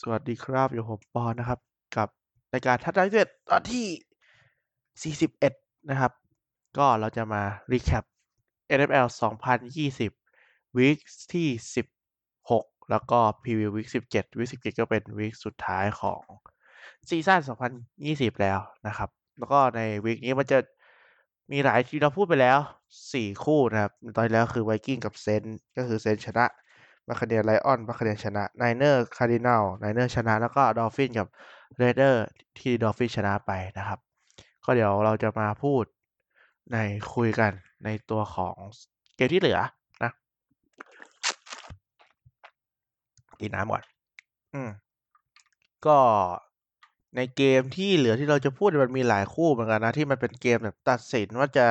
สวัสดีครับอยู่ผมปอนนะครับ กับรายการทัศน์เจ็ดตอนที่ 41 นะครับ ก็เราจะมา recap NFL 2020 week ที่ 16 แล้วก็ preview week 17 week 17 ก็เป็น week สุดท้ายของ season 2020 แล้วนะครับ แล้วก็ใน week นี้มันจะมีหลายทีเราพูดไปแล้ว 4 คู่นะครับ ตอนแล้วคือไวกิ้งกับ Saintก็คือ Saint ชนะ Buccaneer Lion Buccaneer ชนะ Niner Cardinal Niner ชนะ แล้วก็ Dolphin กับ Raider ที่ Dolphin ชนะไปนะครับ ก็เดี๋ยวเราจะมาพูดในคุยกันในตัวของเกมที่เหลือนะกินน้ำก่อนอืมก็ในเกมที่เหลือที่เราจะพูดมันมีหลายคู่เหมือนกันนะ ที่มันเป็นเกมแบบตัดสินว่าจะ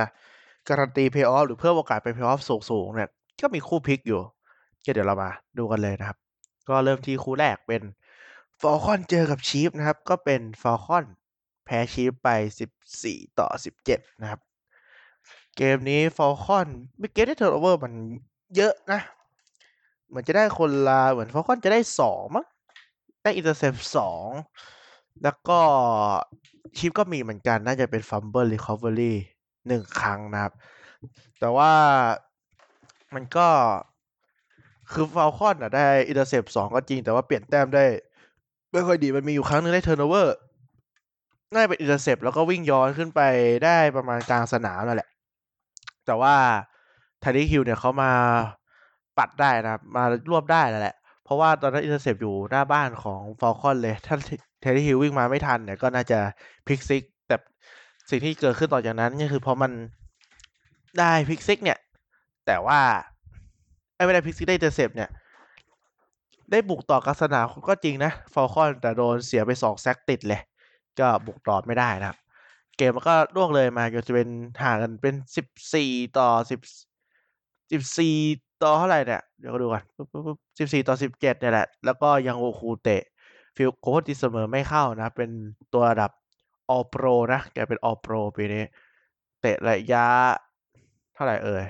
การันตีเพย์ออฟหรือเพิ่มโอกาสไปเพย์ออฟสูงๆเนี่ยก็มีคู่พลิกอยู่ ก็เดี๋ยวเรามาดูกันเลยนะครับ ก็เริ่มที่คู่แรกเป็น Falcon เจอกับ Chief นะครับ ก็เป็น Falcon แพ้ Chief ไป 14 ต่อ 17 นะครับ เกมนี้ Falcon ไม่เกมได้ turnover มันเยอะนะ เหมือนจะได้คนละเหมือน Falcon จะได้สองมั้ง ได้ intercept สองแล้วก็Chief ก็มีเหมือนกันน่าจะเป็น fumble recovery หนึ่งครั้งนะครับ แต่ว่ามันก็ คือ Falcon อะได้ intercept สองก็จริง แต่ว่าเปลี่ยนแต้มได้ ไม่ค่อยดีมันมีอยู่ครั้งนึงได้ turnover น่าเป็น intercept แล้วก็วิ่งย้อนขึ้นไปได้ประมาณกลางสนามนั่นแหละ แต่ว่า Tyreek Hill เนี่ยเขามาปัดได้นะมารวบได้แล้วแหละ เพราะว่าตอนนั้น intercept อยู่หน้าบ้านของ Falcon เลยถ้าTyreek Hill วิ่งมาไม่ทันเนี่ยก็น่าจะ pick six แต่สิ่งที่เกิดขึ้นต่อจากนั้นก็คือพอมันได้ pick six เนี่ย แต่ว่า ไอ้ไม่ได้ pick six ได้ intercept เนี่ย ได้บุกต่อกลางสนามก็จริงนะ Falcons แต่โดนเสียไปสอง sack ติดเลย ก็บุกต่อไม่ได้นะครับ เกมมันก็ล่วงเลยมาจนจะเป็นห่างกันเป็นสิบสี่ต่อสิบสิบสี่ต่อเท่าไหร่เนี่ย เดี๋ยวก็ดูกันสิบสี่ต่อสิบเจ็ดเนี่ยแหละ แล้วก็ยังโอ Koo เตะ field goal ตีเสมอไม่เข้านะ เป็นตัวระดับ All-Pro นะ แกเป็น All-Pro ปีนี้ เตะระยะ เท่าไหร่เอ่ย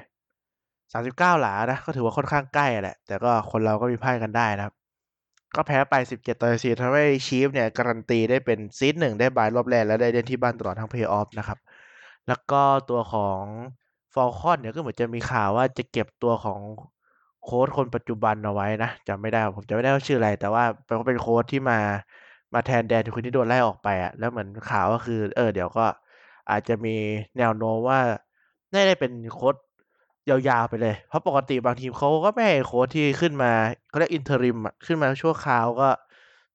สามสิบเก้าหลานะ ก็ถือว่าค่อนข้างใกล้แหละ แต่ก็คนเราก็มีพลาดกันได้นะครับ ก็แพ้ไปสิบเจ็ดต่อสี่ทำให้ Chiefs เนี่ยการันตีได้เป็น seed หนึ่งได้ bye รอบแรกและได้เล่นที่บ้านตลอดทั้งเพย์ออฟนะครับ แล้วก็ตัวของFalcons เนี่ยก็เหมือนจะมีข่าวว่าจะเก็บตัวของโค้ชคนปัจจุบันเอาไว้นะจำไม่ได้ผมจำไม่ได้ว่าชื่ออะไร แต่ว่าเป็นโค้ชที่มามาแทน Dan Quinn ที่โดนไล่ออกไปอะแล้วเหมือนข่าวก็คือ เออเดี๋ยวก็อาจจะมีแนวโน้มว่าน่าได้เป็นโค้ช ยาวๆไปเลย เพราะปกติบางทีมเขาก็ไม่ให้โค้ชที่ขึ้นมาเขาเรียก interim ขึ้นมาชั่วคราวก็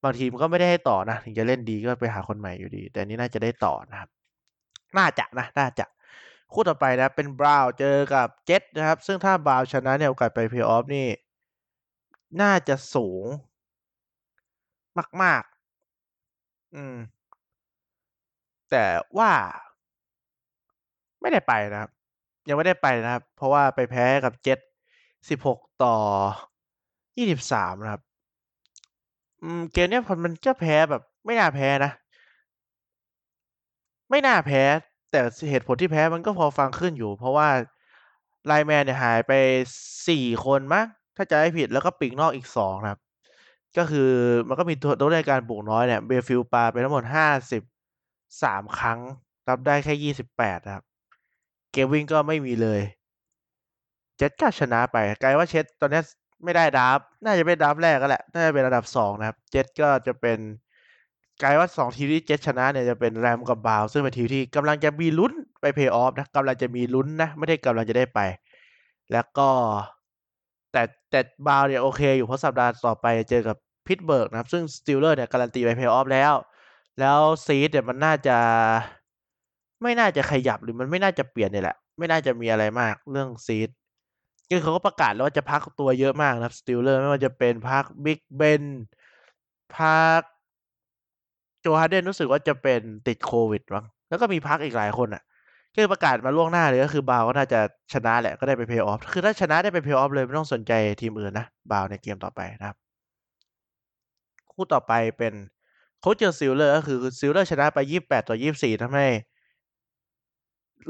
บางทีมก็ไม่ได้ให้ต่อนะ ถึงจะเล่นดีก็ไปหาคนใหม่อยู่ดี แต่นี้น่าจะได้ต่อนะครับ น่าจะนะ น่าจะ คู่ต่อไปนะ เป็นบราวเจอกับเจ็ตนะครับ ซึ่งถ้าบราวชนะเนี่ยโอกาสไปเพย์ออฟนี่ น่าจะสูง มาก ๆ อืม แต่ว่า ไม่ได้ไปนะครับ ยังไม่ได้ไปนะครับ เพราะว่าไปแพ้กับเจ็ตสิบหกต่อยี่สิบสามนะครับ อืมเกมเนี้ยมันจะแพ้แบบ ไม่น่าแพ้นะ ไม่น่าแพ้ แต่เหตุผลที่แพ้มันก็พอฟังขึ้นอยู่ เพราะว่าไลแมนเนี่ยหายไปสี่คนมั้งถ้าจะไม่ผิดแล้วก็ปีกนอกอีกสองนะครับ ก็คือมันก็มีตัวตัวในการบุกน้อยเนี่ยเบลฟิลปาไปทั้งหมดห้าสิบสามครั้งรับได้แค่ยี่สิบแปดนะครับ เกมวิ่งก็ไม่มีเลย เจ็ดก็ชนะไปกลายว่าเช็ดตอนนี้ไม่ได้ดับน่าจะเป็นดับแรกก็แหละน่าจะเป็นระดับสองนะครับ เจ็ดก็จะเป็นกลายว่าสองทีมที่เจ็ดชนะเนี่ยจะเป็น Rams กับ Browns ซึ่งเป็นทีมที่กำลังจะมีลุ้นไปเพย์ออฟนะกำลังจะมีลุ้นนะ ไม่ได้กำลังจะได้ไป แล้วก็ แต่แต่บาวเนี่ยโอเค อยู่เพราะสัปดาห์ต่อไปเจอกับ Pittsburgh นะครับ ซึ่ง Steelers เนี่ยการันตีไปเพย์ออฟแล้ว แล้ว seed เนี่ยมันน่าจะ ไม่น่าจะขยับหรือมันไม่น่าจะเปลี่ยนเนี่ยแหละ ไม่น่าจะมีอะไรมากเรื่อง seed คือเขาก็ประกาศแล้วว่าจะพักตัวเยอะมากนะครับ Steelers ไม่ว่าจะเป็นพัก Big Benพัก Joe Haden รู้สึกว่าจะเป็นติดโควิดมั้งแล้วก็มีพักอีกหลายคนอะคือประกาศมาล่วงหน้าเลยก็คือบาวก็น่าจะชนะแหละก็ได้ไปเพย์ออฟคือถ้าชนะได้ไปเพย์ออฟเลยไม่ต้องสนใจทีมอื่นนะบาวในเกมต่อไปนะครับ คู่ต่อไปเป็น Colts เจอ Steelers ก็คือ Steelers ชนะไปยี่แปดต่อยี่สี่ทำให้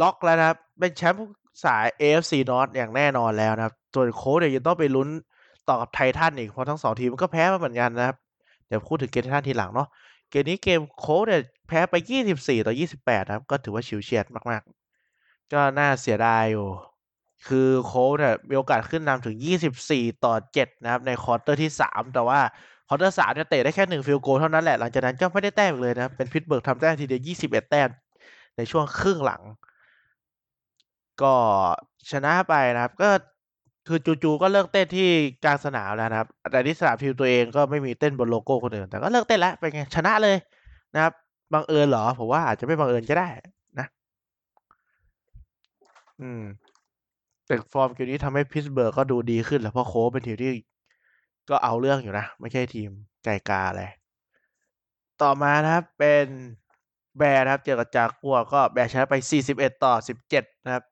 ล็อกแล้วนะครับ เป็นแชมป์สาย AFC North อย่างแน่นอนแล้วนะครับส่วน Colts เนี่ยยังต้องไปลุ้นต่อกับ Titans อีกเพราะทั้งสองทีมก็แพ้มาเหมือนกันนะครับ เดี๋ยวพูดถึงเกม Titans ทีหลังเนาะเกมนี้เกม Colts เนี่ยแพ้ไป 24 ต่อ 28 นะครับ ก็ถือว่าฉิวเฉียดมากๆ ก็น่าเสียดายอยู่ คือ Colts เนี่ยมีโอกาสขึ้นนำถึง 24 ต่อ 7 นะครับ ใน quarter ที่ 3 แต่ว่า quarter 3จะเตะได้แค่1 field goal เท่านั้นแหละ หลังจากนั้นก็ไม่ได้แต้มเลยนะ เป็น Pittsburgh ทำแต้มทีเดียว 21 แต้มในช่วงครึ่งหลัง ก็ชนะไปนะครับ ก็คือ JuJu ก็เลิกเต้นที่กลางสนามแล้วนะครับ แต่ที่สนามทีมตัวเองก็ไม่มีเต้นบนโลโก้คนอื่น แต่ก็เลิกเต้นแล้วเป็นไงชนะเลยนะครับบังเอิญเหรอ ผมว่าอาจจะไม่บังเอิญก็ได้นะ อืมแต่ฟอร์มเกมนี้ทำให้ Pittsburgh ก็ดูดีขึ้น แล้วเพราะ Colts เป็นทีมที่ก็เอาเรื่องอยู่นะ ไม่ใช่ทีมไก่กาอะไรต่อมานะครับเป็นBears นะครับ เจอกับ Jaguars ก็ Bears ชนะไป 41 ต่อ 17 นะครับ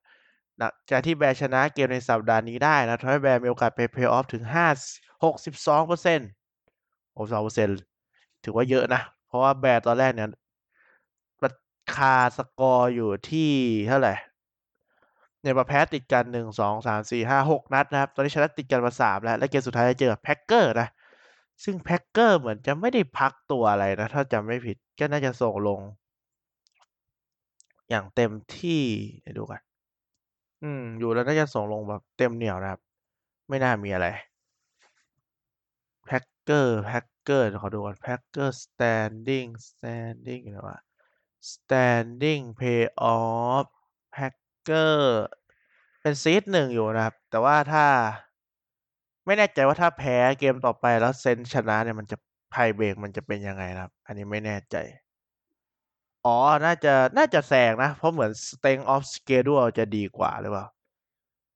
หลังจากที่ Bears ชนะเกมในสัปดาห์นี้ได้นะทำให้ Bears มีโอกาสไปเพลย์ออฟถึง5 62เปอร์เซ็นต์62เปอร์เซ็นต์ถือว่าเยอะนะ เพราะว่า Bears ตอนแรกเนี่ยราคาสกอร์อยู่ที่เท่าไหร่เนี่ยมาแพ้ติดกันหนึ่งสองสามสี่ห้าหกนัดนะครับ ตอนนี้ชนะติดกันมาสามแล้ว และเกมสุดท้ายจะเจอ Packers นะ ซึ่ง Packers เหมือนจะไม่ได้พักตัวอะไรนะ ถ้าจำไม่ผิดก็น่าจะส่งลง อย่างเต็มที่เดี๋ยวดูกัน อืม อยู่แล้วน่าจะส่งลงแบบเต็มเหนี่ยวนะครับ ไม่น่ามีอะไร Packers Packers ขอดูก่อน Packers standing standing อยู่ไหนวะ standing pay off แพ็กเกอร์ เป็นซีดหนึ่งอยู่นะครับ แต่ว่าถ้า ไม่แน่ใจว่าถ้าแพ้เกมต่อไปแล้วเซนชนะเนี่ยมันจะไพ่เบรกมันจะเป็นยังไงนะครับ อันนี้ไม่แน่ใจ อ๋อ น่าจะ น่าจะแซงนะ เพราะเหมือน strength of schedule จะดีกว่าหรือเปล่า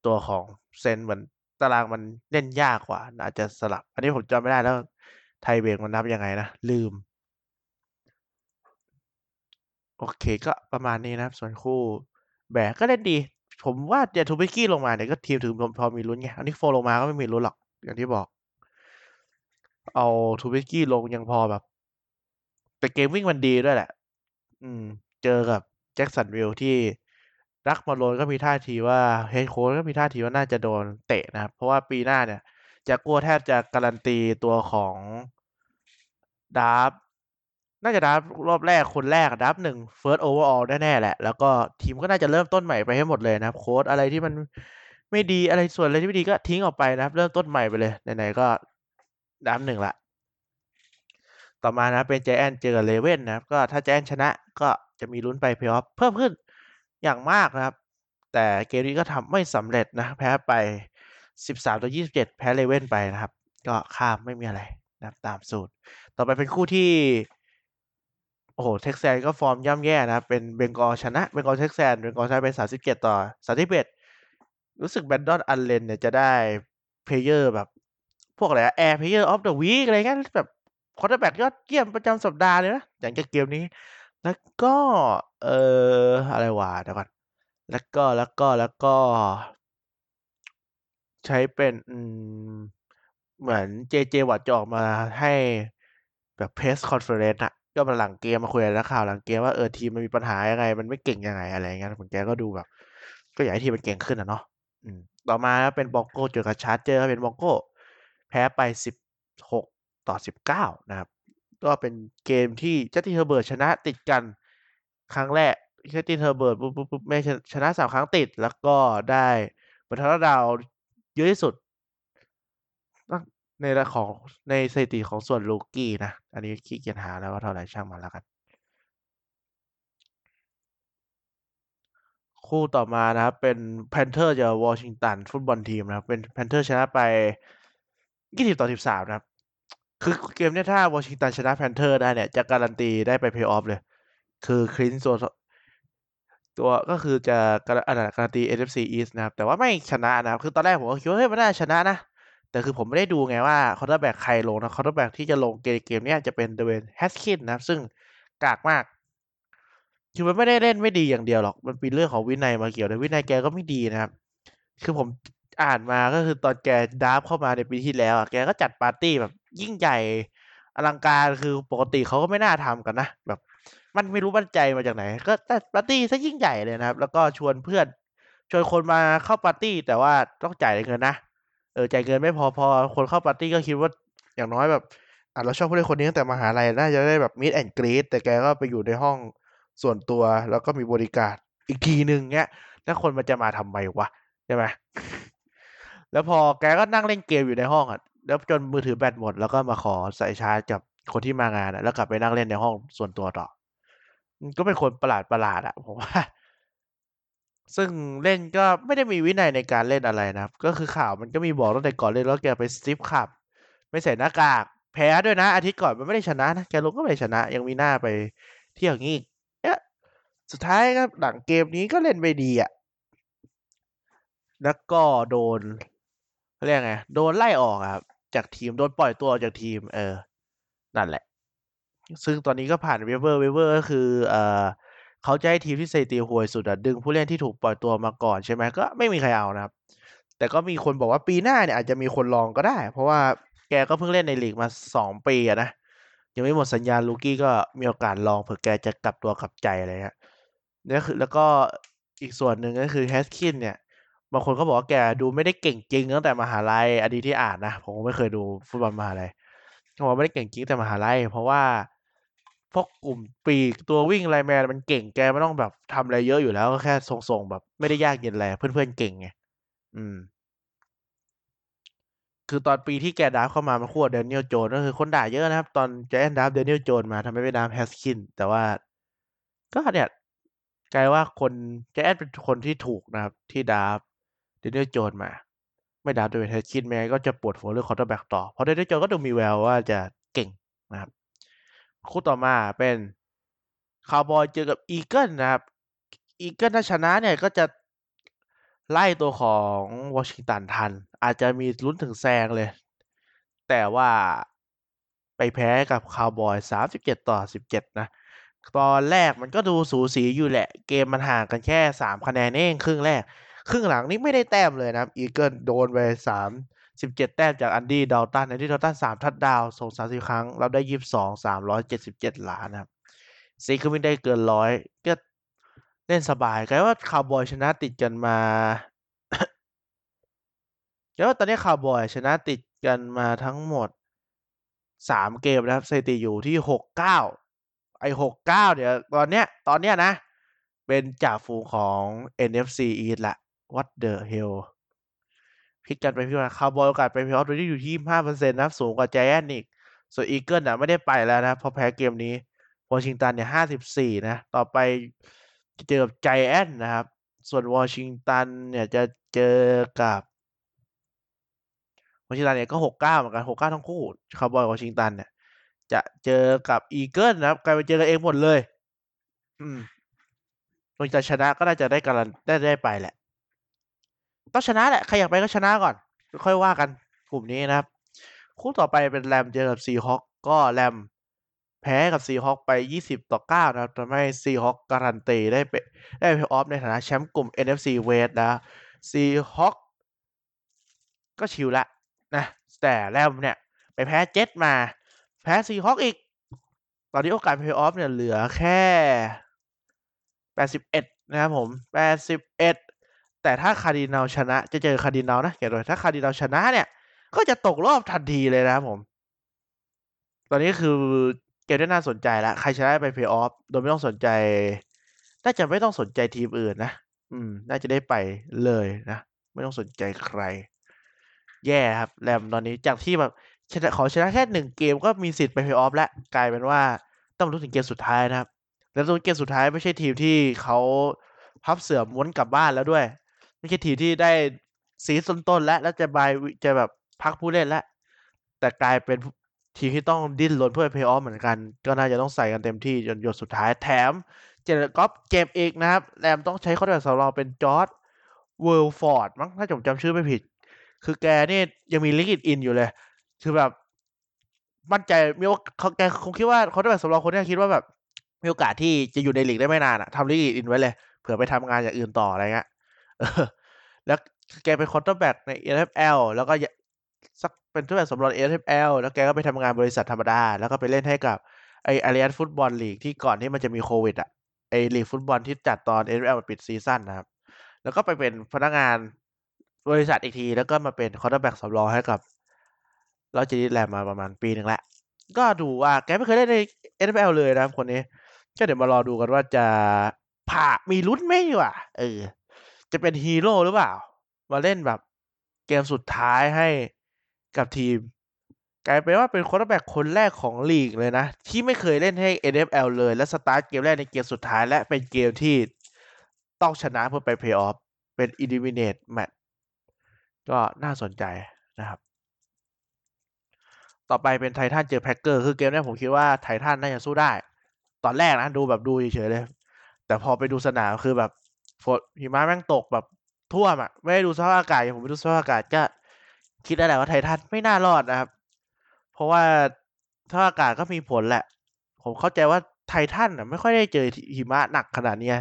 ตัวของเซนเหมือนตารางมันเล่นยากกว่า อาจจะสลับ อันนี้ผมจำไม่ได้แล้ว ไทยเบรกมันนับยังไงนะ ลืม โอเคก็ประมาณนี้นะครับ ส่วนคู่แบกก็เล่นดี ผมว่าเดี๋ยว Trubisky ลงมาเนี่ยก็ทีมถึงพอมีลุ้นไง อันนี้โฟลงมาก็ไม่มีลุ้นหรอก อย่างที่บอก เอา Trubisky ลงยังพอแบบ แต่เกมวิ่งมันดีด้วยแหละ อืม เจอกับ Jacksonville ที่ Doug Marrone ก็มีท่าทีว่า head coach ก็มีท่าทีว่าน่าจะโดนเตะนะครับ เพราะว่าปีหน้าเนี่ยจะกลัวแทบจะการันตีตัวของ draft น่าจะ draft รอบแรกคนแรก draft หนึ่ง first overall แน่ๆแหละ แล้วก็ทีมก็น่าจะเริ่มต้นใหม่ไปให้หมดเลยนะครับ โค้ชอะไรที่มันไม่ดีอะไรส่วนอะไรที่ไม่ดีก็ทิ้งออกไปนะครับ เริ่มต้นใหม่ไปเลยไหนๆก็ draft หนึ่งละ ต่อมานะเป็น Giants เจอ Ravens นะครับ ก็ถ้า Giants ชนะก็จะมีลุ้นไปเพลย์ออฟเพิ่มขึ้นอย่างมากนะครับ แต่เกมนี้ก็ทำไม่สำเร็จนะ แพ้ไป 13ต่อ27 แพ้ Ravens ไปนะครับ ก็ข้ามไม่มีอะไรนะตามสูตร ต่อไปเป็นคู่ที่ โอ้โห Texans ก็ฟอร์มย่ำแย่นะครับเป็น Bengals ชนะ Bengals Texans Bengals ชนะไป 37 ต่อ 31 รู้สึก Brandon Allen เนี่ยจะได้ player แบบ พวกอะไรแอร์ player of the week อะไรเงี้ยแบบ quarterback ยอดเยี่ยมประจำสัปดาห์เลยนะอย่างจากเกมนี้ แล้วก็เอ่ออะไรวะเดี๋ยวก่อนแล้วก็แล้วก็แล้วก็ ใช้เป็นเหมือน JJ Watt จะออกมาให้แบบ press conference อะก็มาหลังเกมมาคุยกับนักข่าวหลังเกมว่าเออทีมมันมีปัญหายังไง มันไม่เก่งยังไงอะไรเงี้ยเหมือนแกก็ดูแบบ ก็อยากให้ทีมมันเก่งขึ้นอะเนาะต่อมาเป็น Bronco เจอกับ Charger เป็น Bronco แพ้ไป16 ต่อ 19 นะครับ ก็เป็นเกมที่ Justin Herbert ชนะติดกันครั้งแรก Justin Herbert ปุ๊บปุ๊บปุ๊บไม่ชนะสามครั้งติด แล้วก็ได้บรรทัดดาวเยอะที่สุดในระของในสถิติของส่วน rookie นะ อันนี้ขี้เกียจหาแล้วว่าเท่าไหร่ช่างมันแล้วกัน คู่ต่อมานะครับ เป็น Panther เจอกับ Washington Football Team นะครับ เป็น Panther ชนะไป 20 ต่อ 13 นะครับ คือเกมเนี้ยถ้าวอชิงตันชนะ Panther ได้เนี่ย จะการันตีได้ไปเพย์ออฟเลย คือ clinch ตั๋วตั๋วก็คือจะการการันตี NFC East นะครับ แต่ว่าไม่ชนะนะครับ คือตอนแรกผมก็คิดว่าเฮ้ยมันน่าชนะนะ แต่คือผมไม่ได้ดูไงว่า quarterback ใครลงนะ quarterback ที่จะลงเกมเกมเนี้ยจะเป็น Dwayne Haskins นะครับ ซึ่งกากมากคือมันไม่ได้เล่นไม่ดีอย่างเดียวหรอก มันเป็นเรื่องของวินัยมาเกี่ยวด้วยวินัยแกก็ไม่ดีนะครับ คือผมอ่านมาก็คือตอนแก draft เข้ามาในปีที่แล้วอะ แกก็จัดปาร์ตี้แบบ ยิ่งใหญ่อลังการคือปกติเขาก็ไม่น่าทำกันนะแบบ มันไม่รู้มั่นใจมาจากไหน ก็จัดปาร์ตี้ซะยิ่งใหญ่เลยนะครับ แล้วก็ชวนเพื่อนชวนคนมาเข้าปาร์ตี้แต่ว่าต้องจ่ายเงินนะเออจ่ายเงินไม่พอพอคนเข้าปาร์ตี้ก็คิดว่าอย่างน้อยแบบอะเราชอบผู้เล่นคนนี้ตั้งแต่มหาลัยน่าจะได้แบบมิดแอนกรีดแต่แกก็ไปอยู่ในห้องส่วนตัวแล้วก็มีบริการอีกทีหนึ่งเนี้ยแล้วคนมันจะมาทำไมวะใช่ไหมแล้วพอแกก็นั่งเล่นเกมอยู่ในห้องอะ แล้วจนมือถือแบตหมดแล้วก็มาขอใส่ชาร์จกับคนที่มางานแล้วกลับไปนั่งเล่นในห้องส่วนตัวต่อ ก็เป็นคนประหลาดประหลาดอะผมว่า ซึ่งเล่นก็ไม่ได้มีวินัยในการเล่นอะไรนะครับ ก็คือข่าวมันก็มีบอกตั้งแต่ก่อนเล่นแล้วแกไปสติปขับ ไม่ใส่หน้ากาก แพ้ด้วยนะอาทิตย์ก่อนมันไม่ได้ชนะนะแกลงก็ไม่ได้ชนะ ยังมีหน้าไปเที่ยวงี้เอ๊ะสุดท้ายก็หลังเกมนี้ก็เล่นไม่ดีอะแล้วก็โดนเรียกไงโดนไล่ออกครับ จากทีมโดนปล่อยตัวออกจากทีม เออ นั่นแหละ ซึ่งตอนนี้ก็ผ่านเวเวอร์เวเวอร์ก็คือเออเขาจะให้ทีมที่สถิติห่วยสุดดึงผู้เล่นที่ถูกปล่อยตัวมาก่อนใช่ไหมก็ไม่มีใครเอานะครับ แต่ก็มีคนบอกว่าปีหน้าเนี่ยอาจจะมีคนลองก็ได้ เพราะว่าแกก็เพิ่งเล่นในลีกมาสองปีอะนะยังไม่หมดสัญญา rookie ก็มีโอกาสลองเผื่อแกจะกลับตัวกลับใจอะไรเงี้ยนี่คือแล้วก็อีกส่วนหนึ่งก็คือ Haskins เนี่ย บางคนก็บอกว่าแกดูไม่ได้เก่งจริงตั้งแต่มหาลัยอันนี้ที่อ่านนะผมก็ไม่เคยดูฟุตบอลมหาลัยเขาบอกไม่ได้เก่งจริงแต่มหาลัย เพราะว่าพวกกลุ่มปีกตัววิ่ง lineman มันเก่งแกไม่ต้องแบบทำอะไรเยอะอยู่แล้วก็แค่ส่งๆแบบ ไม่ได้ยากเย็นอะไรเพื่อนๆเก่งไงอืม คือตอนปีที่แก draft เข้ามามาคู่ Daniel Jones ก็คือคนด่าเยอะนะครับ ตอน Giants draft Daniel Jones มาทำไมไม่ draft Haskins แต่ว่า ก็เนี่ยกลายว่าคนแจนเป็นคนที่ถูกนะครับ ที่ draft Daniel Jones มา ไม่ draft Dwayne Haskins มาก็จะปวดหัวเรื่อง quarterback ต่อ เพราะ Daniel Jones ก็ดูมีแววว่าจะเก่งนะครับ คู่ต่อมาเป็นคาวบอยเจอกับ Eagle นะครับ Eagle ถ้าชนะเนี่ยก็จะไล่ตัวของวอชิงตันทัน อาจจะมีลุ้นถึงแซงเลย แต่ว่าไปแพ้กับคาวบอยสามสิบเจ็ดต่อสิบเจ็ดนะ ตอนแรกมันก็ดูสูสีอยู่แหละ เกมมันห่างกันแค่สามคะแนนเองครึ่งแรก ครึ่งหลังนี้ไม่ได้แต้มเลยนะครับอีเกิลโดนไปสามสิบเจ็ดแต้มจากอันดี้ดาวตันอันดี้ดาวตันสามทัดดาวส่งสามสิบครั้งเราได้ยี่สิบสองสามร้อยเจ็ดสิบเจ็ดล้านนะครับซีคือไม่ได้เกินร้อยก็เล่นสบายกลายว่าคาวบอยชนะติดกันมากลายว่าตอนนี้คาวบอยชนะติดกันมาทั้งหมดสามเกมนะครับสถิติอยู่ที่หกเก้าไอหกเก้าเดี๋ยวตอนเนี้ยตอนเนี้ยนะ เป็นจ่าฝูงของ NFC East ละ What the hell พลิกกันไปพลิกมาคาวบอยโอกาสไปพลย์ออฟโดยที่อยู่ที่ห้าเปอร์เซ็นต์นะครับสูงกว่าแจนอีก ส่วน Eagle อะไม่ได้ไปแล้วนะเพราะแพ้เกมนี้วอชิงตันเนี่ยห้าสิบสี่นะ ต่อไปจะเจอกับไจแอนนะครับ ส่วนวอชิงตันเนี่ยจะเจอกับวอชิงตันเนี่ยก็หกเก้าเหมือนกันหกเก้าทั้งคู่ Cowboy Washington เนี่ย จะเจอกับ Eagle นะครับกลายไปเจอกันเองหมดเลย อืมวอชิงตันชนะก็น่าจะได้การันได้ได้ไปแหละ ต้องชนะแหละ ใครอยากไปก็ชนะก่อน ค่อยว่ากันกลุ่มนี้นะครับ คู่ต่อไปเป็นแรมเจอกับ Seahawk ก็แรมแพ้กับ Seahawk ไป 20 ต่อ 9 นะครับทำให้ Seahawk การันตีได้ไปได้เพย์ออฟในฐานะแชมป์กลุ่ม NFC West นะ Seahawk ก็ chill ละนะแต่แรมเนี่ย ไปแพ้เจ็ตมา แพ้ Seahawk อีก ตอนนี้โอกาสเพย์ออฟเนี่ยเหลือแค่ 81 นะครับผม 81 แต่ถ้าคาร์ดินัลชนะจะเจอคาร์ดินัลนะเกี่ยถ้าคาร์ดินัลชนะเนี่ย ก็จะตกรอบทันทีเลยนะผม ตอนนี้คือเกมที่น่าสนใจแล้วใครชนะไปเพย์ออฟโดยไม่ต้องสนใจ น่าจะไม่ต้องสนใจทีมอื่นนะอืม น่าจะได้ไปเลยนะ ไม่ต้องสนใจใคร แย่ครับ แรมตอนนี้จากที่แบบชนะขอชนะแค่หนึ่งเกมก็มีสิทธิ์ไปเพย์ออฟแล้วกลายเป็นว่าต้องรู้ถึงเกมสุดท้ายนะครับ แล้วตรงเกมสุดท้ายไม่ใช่ทีมที่เขาพับเสื่อม้วนกลับบ้านแล้วด้วย ไม่ใช่ทีมที่ได้สีต้นๆแล้วแล้วจะบายจะแบบพักผู้เล่นแล้ว แต่กลายเป็นทีมที่ต้องดิ้นรนเพื่อเพย์ออฟเหมือนกัน ก็น่าจะต้องใส่กันเต็มที่จนหยดสุดท้ายแถม เจเนกอฟเกมเอกนะครับแรมต้องใช้ข้อเสนอสำรองเป็นจอร์ดเวิลฟอร์ดมั้งถ้าผมจำชื่อไม่ผิด คือแกนี่ยังมีลิกิตอินอยู่เลย คือแบบมั่นใจมีเขาแกคงคิดว่าเขาได้แบบสำรองคนนี้คิดว่าแบบมีโอกาสที่จะอยู่ในลีกได้ไม่นานอะทำลิกิตอินไว้เลย เผื่อไปทำงานอย่างอื่นต่ออะไรเงี้ย แล้วแกเป็น quarterback ใน NFL แล้วก็สักเป็นตัวแบบสำรอง NFL แล้วแกก็ไปทำงานบริษัทธรรมดา แล้วก็ไปเล่นให้กับ Alliance football league ที่ก่อนที่มันจะมีโควิดอะไอลีกฟุตบอลที่จัดตอน NFL ปิด season นะครับ แล้วก็ไปเป็นพนักงานบริษัทอีกที แล้วก็มาเป็น quarterback สำรองให้กับ Los Angeles Ram มาประมาณปีหนึ่งแล้วก็ดูว่าแกไม่เคยเล่นใน NFL เลยนะครับคนนี้ ก็เดี๋ยวมารอดูกันว่าจะผ่ามีลุ้นไหมวะเออ จะเป็นฮีโร่หรือเปล่า มาเล่นแบบเกมสุดท้ายให้กับทีม กลายเป็นว่าเป็นคนแบกคนแรกของลีกเลยนะ ที่ไม่เคยเล่นให้ NFL เลย และสตาร์ทเกมแรกในเกมสุดท้าย และเป็นเกมที่ต้องชนะเพื่อไปเพย์ออฟเป็น eliminate match ก็น่าสนใจนะครับ ต่อไปเป็นไททันเจอแพ็กเกอร์คือเกมนี้ผมคิดว่าไททันน่าจะสู้ได้ ตอนแรกนะ ดูแบบดูเฉยๆเลย แต่พอไปดูสนามคือแบบ ฝนหิมะแม่งตกแบบท่วมอะ ไม่ได้ดูสภาพอากาศอย่างผมไปดูสภาพอากาศก็ คิดได้แหละว่าไททันไม่น่ารอดนะครับ เพราะว่าสภาพอากาศก็มีผลแหละ ผมเข้าใจว่าไททันอะไม่ค่อยได้เจอหิมะหนักขนาดนี้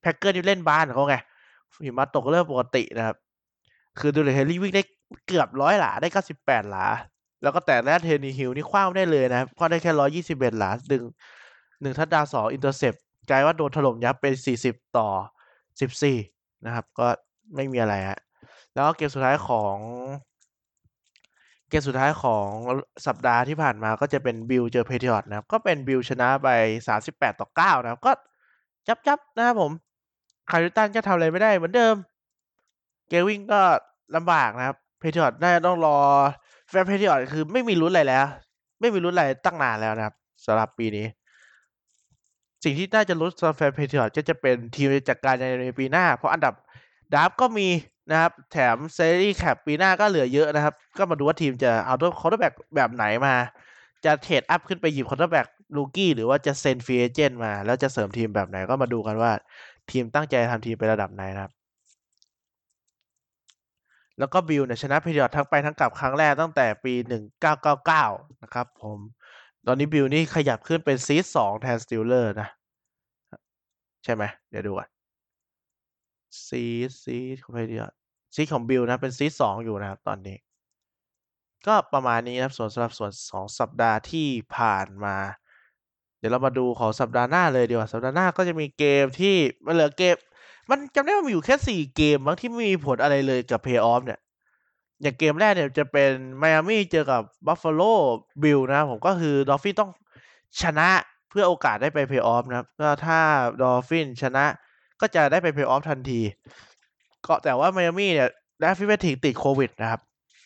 แพ็กเกอร์ที่เล่นบ้านเขาไงหิมะตกเริ่มปกตินะครับ คือดูเลยเฮลี่วิ่งได้เกือบร้อยหลาได้เก้าสิบแปดหลา แล้วก็แต่ Ryan Tannehill นี่ขว้างได้เลยนะครับขว้างได้แค่ร้อยยี่สิบเอ็ดหลาดึงหนึ่งทัดดาวสอง intercept กลายว่าโดนถล่มยับเป็นสี่สิบต่อ สิบสี่นะครับ ก็ไม่มีอะไรฮะแล้วก็เกมสุดท้ายของเกมสุดท้ายของสัปดาห์ที่ผ่านมาก็จะเป็นบิลเจอ Patriot นะครับ ก็เป็นบิลชนะไปสามสิบแปดต่อเก้านะครับ ก็จับจับนะครับผม Cam Newton ก็ทำอะไรไม่ได้เหมือนเดิม เกมวิ่งก็ลำบากนะครับ Patriots น่าจะต้องรอแฟน Patriots คือไม่มีลุ้นอะไรแล้ว ไม่มีลุ้นอะไรตั้งนานแล้วนะครับสำหรับปีนี้ สิ่งที่น่าจะลุ้นสำหรับแฟน Patriots ก็จะเป็นทีมจัดการในปีหน้า เพราะอันดับ draft ก็มีนะครับ แถม salary cap ปีหน้าก็เหลือเยอะนะครับ ก็มาดูว่าทีมจะเอาตัว quarterback แบบไหนมา จะ trade up ขึ้นไปหยิบ quarterback rookie หรือว่าจะเซ็น free agent มา แล้วจะเสริมทีมแบบไหนก็มาดูกันว่า ทีมตั้งใจทำทีมไประดับไหนนะครับ แล้วก็ Bills เนี่ยชนะ Patriots ทั้งไปทั้งกลับครั้งแรกตั้งแต่ปี 1999 นะครับผม ตอนนี้ Bills นี่ขยับขึ้นเป็น seed สองแทน Steelers นะ ใช่ไหมเดี๋ยวดูก่อน seed seed ของ Patriots seed ของ Bills นะ เป็น seed สองอยู่นะครับ ตอนนี้ ก็ประมาณนี้นะครับส่วนสำหรับส่วนสองสัปดาห์ที่ผ่านมา เดี๋ยวเรามาดูของสัปดาห์หน้าเลยดีกว่า สัปดาห์หน้าก็จะมีเกมที่มันเหลือเกม มันจำได้ว่ามีอยู่แค่สี่เกมบางที่ไม่มีผลอะไรเลยกับเพย์ออฟเนี่ย อย่างเกมแรกเนี่ยจะเป็นไมอามี่เจอกับ Buffalo Bills นะผมก็คือ Dolphins ต้องชนะเพื่อโอกาสได้ไปเพย์ออฟนะครับก็ถ้า Dolphins ชนะก็จะได้ไปเพย์ออฟทันที ก็แต่ว่าไมอามี่เนี่ยได้ Fitzpatrick ติดโควิดนะครับ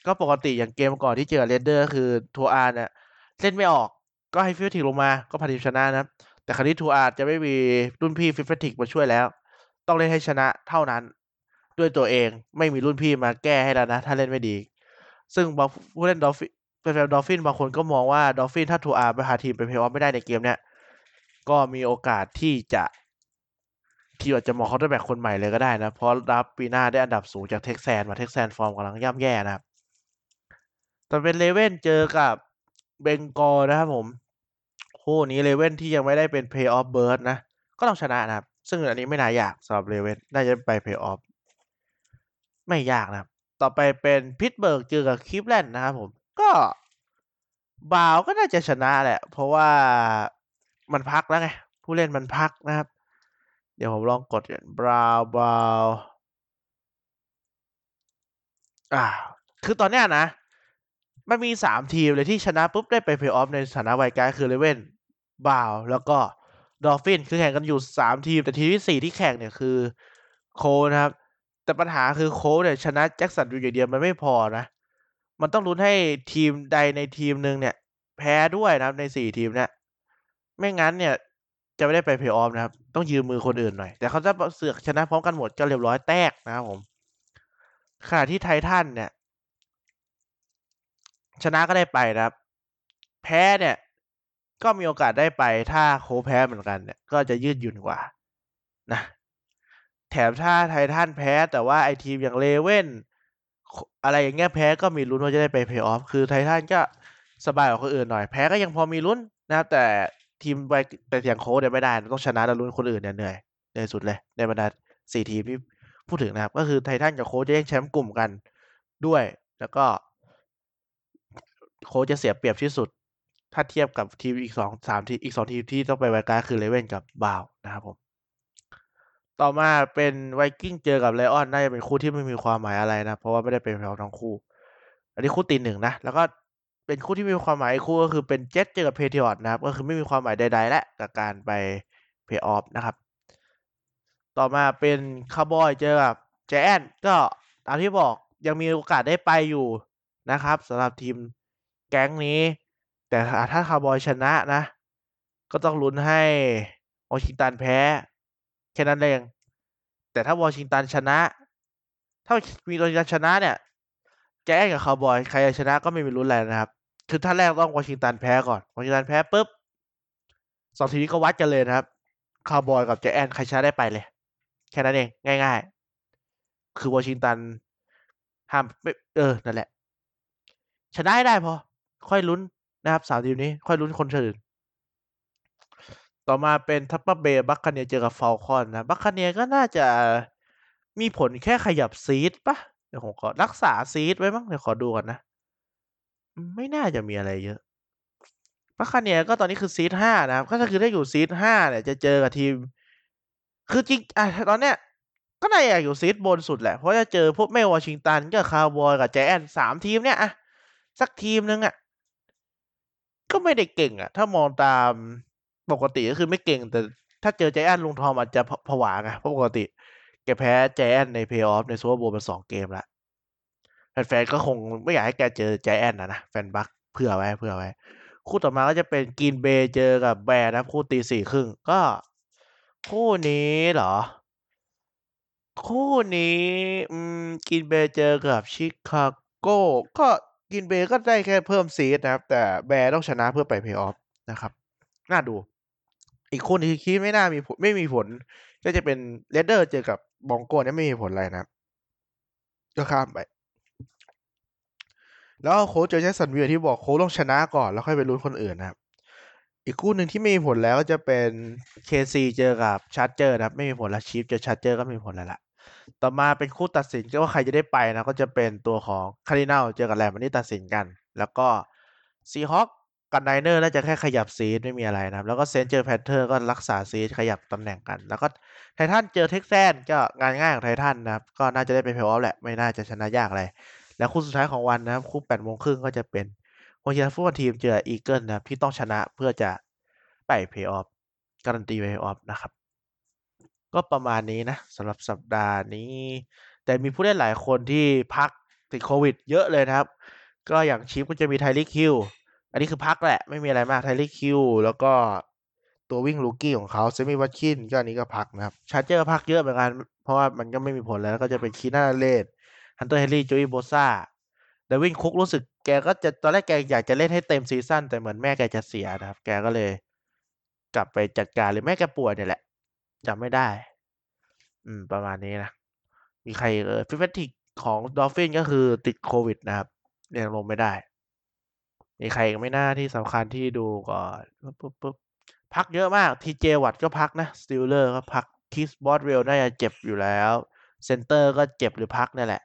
ก็ปกติอย่างเกมก่อนที่เจอ Raiders คือTua เนี่ยเล่นไม่ออกก็ให้ Fitzpatrick ลงมาก็พาทีมชนะนะครับ แต่คราวนี้ Tua จะไม่มีรุ่นพี่ Fitzpatrick มาช่วยแล้ว ต้องเล่นให้ชนะเท่านั้น ด้วยตัวเองไม่มีรุ่นพี่มาแก้ให้แล้วนะ ถ้าเล่นไม่ดี ซึ่งบางผู้เล่น Dolphins แฟน Dolphins บางคนก็มองว่า Dolphins ถ้า Tua พาทีมไปเพย์ออฟไม่ได้ในเกมเนี้ยก็มีโอกาสที่จะที่อาจจะมอง quarterback คนใหม่เลยก็ได้นะ เพราะ draft ปีหน้าได้อันดับสูงจาก Texans มา Texans ฟอร์มกำลังย่ำแย่นะครับแต่เป็น Ravens เจอกับ Bengals นะครับผมคู่นี้ Ravens ที่ยังไม่ได้เป็น playoff berth นะ ก็ต้องชนะนะครับ ซึ่งอันนี้ไม่น่ายากสำหรับ Ravens น่าจะไปเพย์ออฟ ไม่ยากนะครับ ต่อไปเป็น Pittsburgh เจอกับ Cleveland นะครับผม ก็บาวก็น่าจะชนะแหละ เพราะว่ามันพักแล้วไง ผู้เล่นมันพักนะครับ เดี๋ยวผมลองกด Browns Brownsอ่า คือตอนเนี้ยนะ มันมีสามทีมเลยที่ชนะปุ๊บได้ไปเพย์ออฟในฐานะ wild card คือ Ravens Browns แล้วก็ Dolphins คือแข่งกันอยู่สามทีม แต่ทีมที่สี่ที่แข่งเนี่ยคือโคนะครับ แต่ปัญหาคือ Colts เนี่ยชนะ Jacksonville อยู่อย่างเดียวมันไม่พอนะ มันต้องลุ้นให้ทีมใดในทีมหนึ่งเนี่ย แพ้ด้วยนะครับในสี่ทีมเนี่ย ไม่งั้นเนี่ยจะไม่ได้ไปเพย์ออฟนะครับ ต้องยืมมือคนอื่นหน่อย แต่เขาจะเสือกชนะพร้อมกันหมดก็เรียบร้อยแตกนะครับผมขณะที่ไททันเนี่ย ชนะก็ได้ไปนะครับ แพ้เนี่ย ก็มีโอกาสได้ไปถ้าโคแพ้เหมือนกันเนี่ย ก็จะยืดหยุ่นกว่า นะ แถมถ้าไททันแพ้ แต่ว่าไอทีมอย่างเลเว่นอะไรอย่างเงี้ยแพ้ก็มีลุ้นว่าจะได้ไปเพย์ออฟคือไททันก็สบายกว่าคนอื่นหน่อยแพ้ก็ยังพอมีลุ้นนะครับแต่ทีมไปแต่อย่างโค้ดเนี่ยไม่ได้ต้องชนะแล้วลุ้นคนอื่นเนี่ยเหนื่อยเหนื่อยสุดเลยในบรรดาสี่ทีมที่พูดถึงนะครับ ก็คือ Titans กับ Colts จะแย่งแชมป์กลุ่มกันด้วย แล้วก็ Colts จะเสียเปรียบที่สุด ถ้าเทียบกับทีมอีกสองสามทีมอีกสองทีมที่ต้องไปไวการคือเลเว่นกับบาวนะครับผม ต่อมาเป็น Vikings เจอกับ Lions น่าจะเป็นคู่ที่ไม่มีความหมายอะไรนะ เพราะว่าไม่ได้เป็น play ทั้งคู่ อันนี้คู่ตีหนึ่งนะ แล้วก็เป็นคู่ที่มีความหมายคู่ก็คือเป็นเจ็ตเจอกับ Patriots นะครับ ก็คือไม่มีความหมายใดๆและกับการไปเพย์ออฟนะครับ ต่อมาเป็นคาร์บอยเจอกับแจนก็ตามที่บอกยังมีโอกาสได้ไปอยู่นะครับสำหรับทีมแก๊งนี้ แต่ถ้าคาร์บอยชนะนะ ก็ต้องลุ้นให้วอชิตันแพ้ แค่นั้นเอง แต่ถ้าวอชิงตันชนะ ถ้ามีวอชิงตันชนะเนี่ยแจ๊กับคาวบอยใครชนะก็ไม่มีลุ้นอะไรนะครับ คือท่าแรกต้องวอชิงตันแพ้ก่อนวอชิงตันแพ้ปุ๊บสองทีนี้ก็วัดกันเลยนะครับคาวบอยกับ Giants ใครชนะได้ไปเลย แค่นั้นเองง่าย ๆ คือวอชิงตันห้ามเออนั่นแหละ ชนะให้ได้พอ ค่อยลุ้นนะครับสามทีมนี้ ค่อยลุ้นคนอื่น ต่อมาเป็น Tampa Bay Buccaneers เจอกับ Falcons นะ Buccaneers ก็น่าจะมีผลแค่ขยับ seed ปะเดี๋ยวผมขอรักษา seed ไว้มั้งเดี๋ยวขอดูก่อนนะ ไม่น่าจะมีอะไรเยอะ Buccaneers ก็ตอนนี้คือ seed ห้านะครับ ก็คือถ้าอยู่ seed ห้าเนี่ยจะเจอกับทีม คือจริงอะตอนเนี้ยก็น่าอยากอยู่ seed บนสุดแหละ เพราะจะเจอพวกแม่วอชิงตันกับคาวบอยกับ Giants สามทีมเนี่ยอะสักทีมนึงอะก็ไม่ได้เก่งอะถ้ามองตาม ปกติก็คือไม่เก่ง แต่ถ้าเจอแจแอนลุงทอมอาจจะผวาไงเพราะปกติ แกแพ้ Giants ในเพย์ออฟใน Super Bowl มาสองเกมละแฟนๆก็คงไม่อยากให้แกเจอ Giants นะนะแฟน Bucs เผื่อไว้เผื่อไว้ คู่ต่อมาก็จะเป็น Green Bay เจอกับ Bears นะคู่ตีสี่ครึ่งก็ คู่นี้เหรอ คู่นี้อืม Green Bay เจอกับชิคาโกก็ Green Bay ก็ได้แค่เพิ่ม seed นะครับ แต่ Bears ต้องชนะเพื่อไปเพย์ออฟนะครับ น่าดู อีกคู่ที่คิดไม่น่ามีผลไม่มีผล ก็จะเป็นRaiders เจอกับ Broncos เนี่ยไม่มีผลอะไรนะก็ข้ามไป แล้ว Colts เจอ Jacksonville ที่บอก Colts ต้องชนะก่อน แล้วค่อยไปลุ้นคนอื่นนะครับ อีกคู่หนึ่งที่ไม่มีผลแล้วก็จะเป็น KC เจอกับ Chargers นะครับ ไม่มีผลแล้ว Chiefs เจอ Chargers ก็ไม่มีผลแล้วล่ะต่อมาเป็นคู่ตัดสินก็ว่าใครจะได้ไปนะก็จะเป็นตัวของ Cardinals เจอกับ Rams วันนี้ตัดสินกัน แล้วก็ Seahawks กับ Niners น่าจะแค่ขยับ seed ไม่มีอะไรนะครับ แล้วก็ Saints เจอ Panthers ก็รักษา seed ขยับตำแหน่งกัน แล้วก็Titans เจอ Texans ก็งานง่ายของ Titans นะครับ ก็น่าจะได้ไปเพลย์ออฟแหละ ไม่น่าจะชนะยากอะไร แล้วคู่สุดท้ายของวันนะครับ คู่แปดโมงครึ่งก็จะเป็น Washington Football Team เจอ Eagles นะครับที่ต้องชนะเพื่อจะไปเพย์ออฟการันตีเพย์ออฟนะครับ ก็ประมาณนี้นะสำหรับสัปดาห์นี้ แต่มีผู้เล่นหลายคนที่พักติดโควิด เยอะเลยนะครับ ก็อย่าง Chiefs ก็จะมี Tyreek Hill อันนี้คือพักแหละ ไม่มีอะไรมาก Tyreek Hill แล้วก็ตัววิ่ง rookie ของเขา Sammy Watkins ก็อันนี้ก็พักนะครับ Chargers พักเยอะเหมือนกัน เพราะว่ามันก็ไม่มีผลแล้วก็จะเป็น Keenan Allen Hunter Henry Joey Bosa Dalvin Cook รู้สึกแกก็จะตอนแรกแกอยากจะเล่นให้เต็ม season แต่เหมือนแม่แกจะเสียนะครับ แกก็เลย กลับไปจัดการหรือแม่แกป่วยเนี่ยแหละจำไม่ได้ อืม ประมาณนี้นะ มีใครเออ Fitzpatrick ของ Dolphins ก็คือติดโควิดนะครับเรียนลงไม่ได้ มีใครไม่น่าที่สำคัญที่ดูก่อนปุ๊บปุ๊บพักเยอะมาก T.J. Watt ก็พักนะ Steelers ก็พัก Chris Boswell น่าจะเจ็บอยู่แล้ว center ก็เจ็บหรือพักนี่แหละ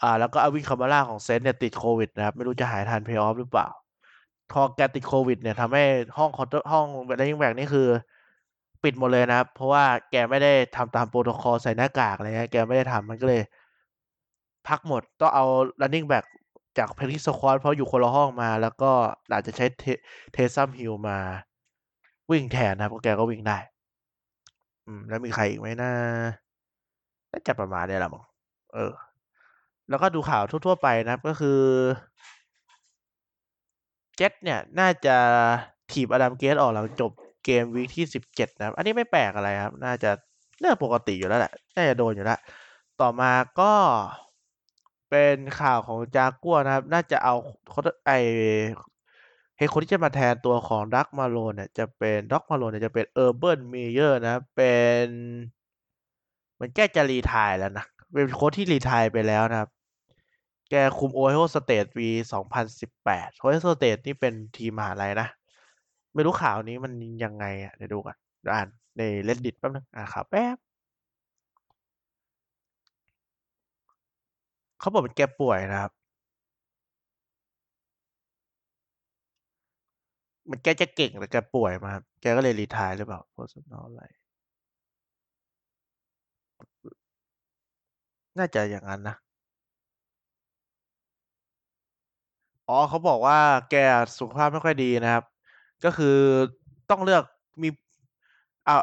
อ่า แล้วก็ Alvin Kamara ของ Saints เนี่ยติดโควิดนะครับ ไม่รู้จะหายทันเพย์ออฟหรือเปล่า พอแกติดโควิดเนี่ยทำให้ห้องคอนห้อง running back นี่คือ ปิดหมดเลยนะครับ เพราะว่าแกไม่ได้ทำตามโปรโตคอลใส่หน้ากากอะไรเงี้ยแกไม่ได้ทำมันก็เลย พักหมดต้องเอา running back จาก practice squad เพราะอยู่คนละห้องมา แล้วก็อาจจะใช้ Taysom Hill มา วิ่งแทนนะครับเพราะแกก็วิ่งได้ อืม แล้วมีใครอีกไหมนะน่าจะประมาณนี้แหละมั้งเออ แล้วก็ดูข่าวทั่ว ๆ ไปนะครับก็คือเจ็ตเนี่ย น่าจะถีบ Adam Gase ออกหลังจบเกม week ที่สิบเจ็ดนะครับ อันนี้ไม่แปลกอะไรครับ น่าจะเรื่องปกติอยู่แล้วแหละ น่าจะโดนอยู่แล้ว ต่อมาก็ เป็นข่าวของจากัวนะครับ น่าจะเอาไอเฮคนที่จะมาแทนตัวของ Doug Marrone เนี่ยจะเป็น Doug Marrone เนี่ยจะเป็น Urban Meyer นะเป็นมันแกจะ retire แล้วนะ เป็นโค้ชที่ retire ไปแล้วนะครับ แกคุม Ohio State ปีสองพันสิบแปด Ohio State นี่เป็นทีมมหาลัยนะ ไม่รู้ข่าวนี้มันยังไงอะเดี๋ยวดูกันอ่านในเลดดิตแป๊บนึงอ่านข่าวแป๊บ เขาบอกเป็นแกป่วยนะครับ มันแกจะเก่งแต่แกป่วยมาครับแกก็เลยรีทายหรือเปล่าโพสต์นออะไร น่าจะอย่างนั้นนะ อ๋อเขาบอกว่าแกสุขภาพไม่ค่อยดีนะครับ ก็คือต้องเลือกมีอ่า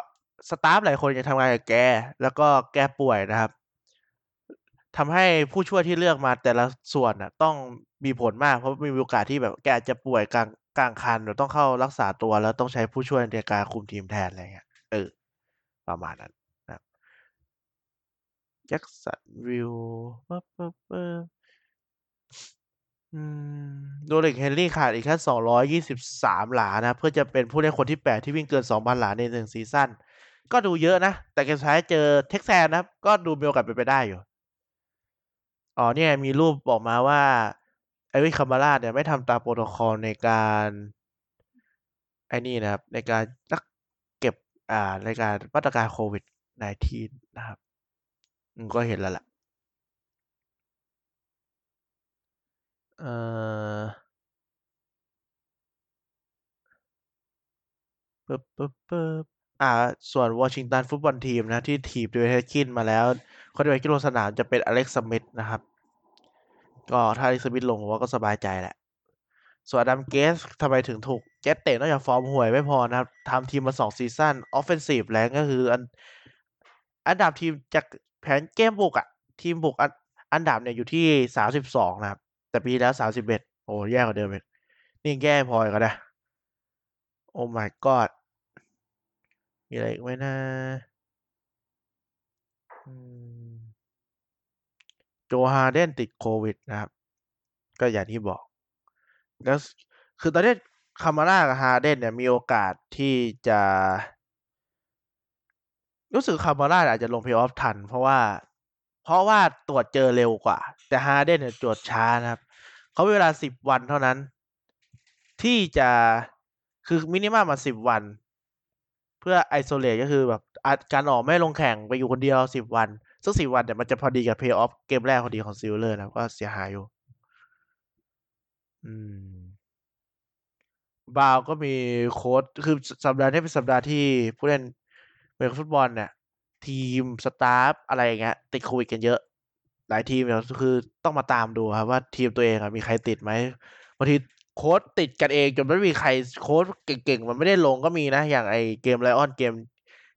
สตาฟหลายคนจะทำงานกับแก แล้วก็แกป่วยนะครับ ทำให้ผู้ช่วยที่เลือกมาแต่ละส่วนน่ะต้องมีผลมากเพราะมีโอกาสที่แบบแกอาจจะป่วยกลางกลางคันหรือต้องเข้ารักษาตัวแล้วต้องใช้ผู้ช่วยในการคุมทีมแทนอะไรเงี้ยเออ ประมาณนั้นนะครับแจ็คสันวิลปึ๊บปึ๊บปึ๊บอืม Derrick Henry ขาดอีกแค่สองร้อยยี่สิบสามหลานะ เพื่อจะเป็นผู้เล่นคนที่แปดที่วิ่งเกินสองพันหลาในหนึ่ง season ก็ดูเยอะนะ แต่เกมสุดท้ายเจอ Texans นะครับก็ดูมีโอกาสเป็นไปได้อยู่ อ๋อเนี่ยมีรูปบอกมาว่า Alvin Kamara เนี่ยไม่ทำตามโปรโตคอลในการไอ้นี่นะครับ ในการรักเก็บอ่าในการมาตรการโควิด -19 นะครับมก็เห็นแล้วล่ะเอ่อปึ๊บปึ๊บปึ๊บอ่า ส่วน Washington Football Team นะ ที่ถีบ Dwayne Haskins มาแล้ว คนที่ไปกิโลงสนามจะเป็น Alex Smith นะครับ ก็ถ้า Alex Smith ลงผมว่าก็สบายใจแหละ ส่วน Adam Gaseทำไมถึงถูกเจ็ตเตะนอกจากฟอร์มห่วยไม่พอนะครับทำทีมมาสอง season offensive rank ก็คืออันอันดับทีมจากแผนเกมบุกอะทีมบุกอันอันดับเนี่ยอยู่ที่สามสิบสองนะครับ แต่ปีแล้วสามสิบเอ็ดโอ้แย่กว่าเดิมอีกนี่แย่พออีกันนะโอ้ my god มีอะไรอีกไหมนะอืม Joe Haden ติดโควิดนะครับ ก็อย่างที่บอก แล้วคือตอนนี้ Kamara กับ Haden เนี่ยมีโอกาสที่จะ รู้สึก Kamara อาจจะลงเพลย์ออฟทัน เพราะว่า เพราะว่าตรวจเจอเร็วกว่า แต่ Haden เนี่ยตรวจช้านะครับ เขาเวลาสิบวันเท่านั้น ที่จะคือ minimum มาสิบวัน เพื่อ isolate ก็คือแบบการออกไม่ลงแข่งไปอยู่คนเดียวสิบวัน ซึ่งสิบวันเนี่ยมันจะพอดีกับเพย์ออฟเกมแรกพอดีของ Steelers นะก็เสียหายอยู่ อืม Browns ก็มีโค้ชคือสัปดาห์นี้เป็นสัปดาห์ที่ผู้เล่นเมนฟุตบอลเนี่ยทีม staff อะไรอย่างเงี้ยติดโควิดกันเยอะ หลายทีมเนี่ยคือต้องมาตามดูครับว่าทีมตัวเองมีใครติดไหมบางทีโค้ชติดกันเองจนไม่มีใครโค้ชเก่งๆ มันไม่ได้ลงก็มีนะ อย่างไอเกม Lions เกม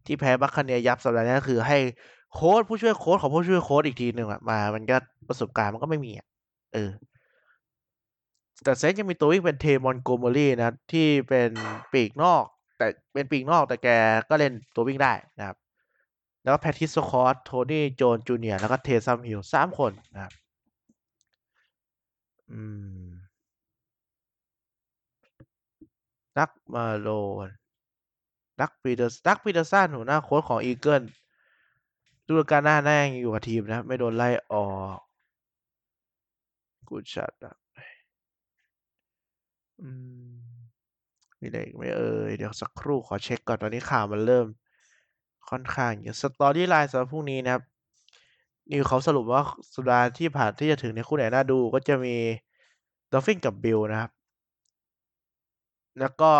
ที่แพ้ Buccaneers ยับสัปดาห์นี้คือให้ โค้ชผู้ช่วยโค้ชของผู้ช่วยโค้ชอีกทีหนึ่งอะมา มันก็ประสบการณ์มันก็ไม่มีอะเออ แต่ Saints ยังมีตัววิ่งเป็น Ty Montgomery นะที่เป็นปีกนอก แต่เป็นปีกนอกแต่แกก็เล่นตัววิ่งได้นะครับ แล้วก็ practice squad Tony Jones Jr.แล้วก็ Taysom Hill สามคนนะครับ อืมDoug Marrone Doug Peder Doug Pederson หัวหน้าโค้ชของ Eagles ฤดูกาลหน้าน่ายังอยู่กับทีมนะ ไม่โดนไล่ออกกูชัดอะอืมีอะไรอีกไหมเอ่ยเดี๋ยวสักครู่ขอเช็คก่อนตอนนี้ข่าวมันเริ่ม ค่อนข้างเยอะ storyline สำหรับพรุ่งนี้นะครับนิวเขาสรุปว่าสัปดาห์ที่ผ่านที่จะถึงในคู่ไหนน่าดูก็จะมีDolphins กับ Bills นะครับ แล้วก็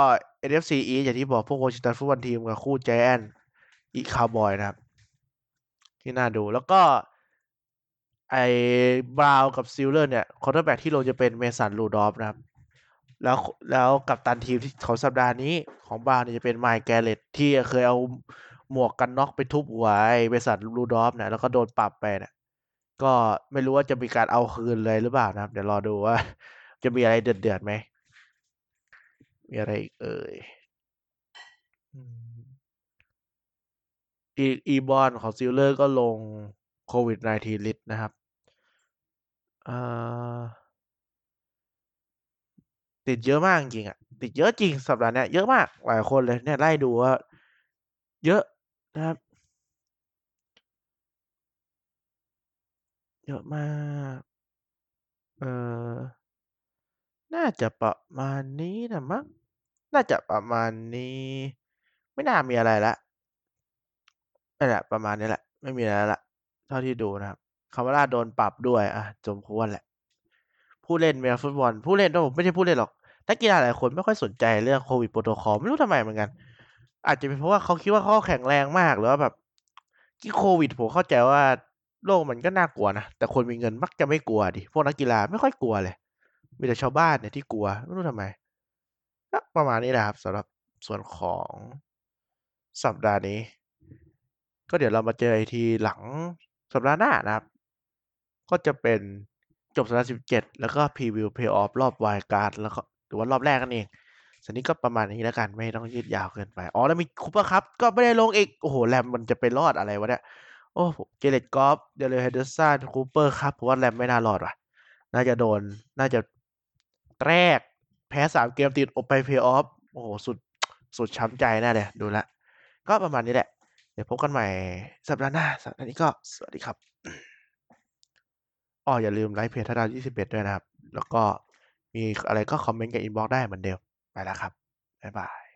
NFC East อย่างที่บอกพวก Washington Football Team กับคู่ Giants Cowboys นะครับ ที่น่าดูแล้วก็ไอ้ Browns กับ Steelers เนี่ย quarterback ที่ลงจะเป็น Mason Rudolph นะครับ แล้วแล้วกัปตันทีมที่ของสัปดาห์นี้ของ Browns เนี่ยจะเป็น Myles Garrett ที่เคยเอาหมวกกันน็อกไปทุบหัวไอ้ Mason Rudolph เนี่ยแล้วก็โดนปรับไปเนี่ยก็ไม่รู้ว่าจะมีการเอาคืนเลยหรือเปล่านะครับ เดี๋ยวรอดูว่า จะมีอะไรเดือดๆไหมมีอะไรอีกเอ่ย Ebron ของ Steelers ก็ลง COVID-19 list นะครับติดเยอะมากจริงอะ ติดเยอะจริงสัปดาห์นี้เยอะมากหลายคนเลยเนี่ยไล่ดูว่า เยอะนะครับ เยอะมาก เออน่าจะประมาณนี้นะมั้งน่าจะประมาณนี้ ไม่น่ามีอะไรละ นั่นแหละ ประมาณนี้แหละ ไม่มีอะไรละเท่าที่ดูนะครับคาร์ราโดนปรับด้วยอะสมควรแหละ ผู้เล่นเมลฟุตบอล ผู้เล่นผมไม่ใช่ผู้เล่นหรอกนักกีฬาหลายคนไม่ค่อยสนใจเรื่องโควิดโปรโตคอลไม่รู้ทำไมเหมือนกัน อาจจะเป็นเพราะว่าเขาคิดว่าเขาแข็งแรงมากหรือว่าแบบที่โควิดผมเข้าใจว่าโลกมันก็น่ากลัวนะ แต่คนมีเงินมักจะไม่กลัวดิ พวกนักกีฬาไม่ค่อยกลัวเลย มีแต่ชาวบ้านเนี่ยที่กลัว ไม่รู้ทำไมประมาณนี้แหละครับสำหรับส่วนของสัปดาห์นี้ ก็เดี๋ยวเรามาเจออีกทีหลังสัปดาห์หน้านะครับ ก็จะเป็นจบสัปดาห์สิบเจ็ดแล้วก็ preview playoff รอบ wild card แล้วก็หรือว่ารอบแรกนั่นเองสั้นๆ นี้ก็ประมาณนี้แล้วกันไม่ต้องยืดยาวเกินไป อ๋อแล้วมี Cooper Kupp ก็ไม่ได้ลงอีก โอ้โหแรมมันจะไปรอดอะไรวะเนี่ย โอ้ Jared Goff Darrell Henderson Cooper Kupp ผมว่าแรมไม่น่ารอดว่ะ น่าจะโดน น่าจะแรก แพ้สามเกมติดออกไปเพย์ออฟ โอ้โห สุด สุดช้ำใจแน่เลย ดูแลก็ประมาณนี้แหละ เดี๋ยวพบกันใหม่สัปดาห์หน้า สัปดาห์นี้ก็สวัสดีครับอ๋ออย่าลืมไลค์เพจทัดาว21 ด้วยนะครับ แล้วก็มีอะไรก็คอมเมนต์กับ inbox ได้เหมือนเดิม ไปแล้วครับ บ๊ายบาย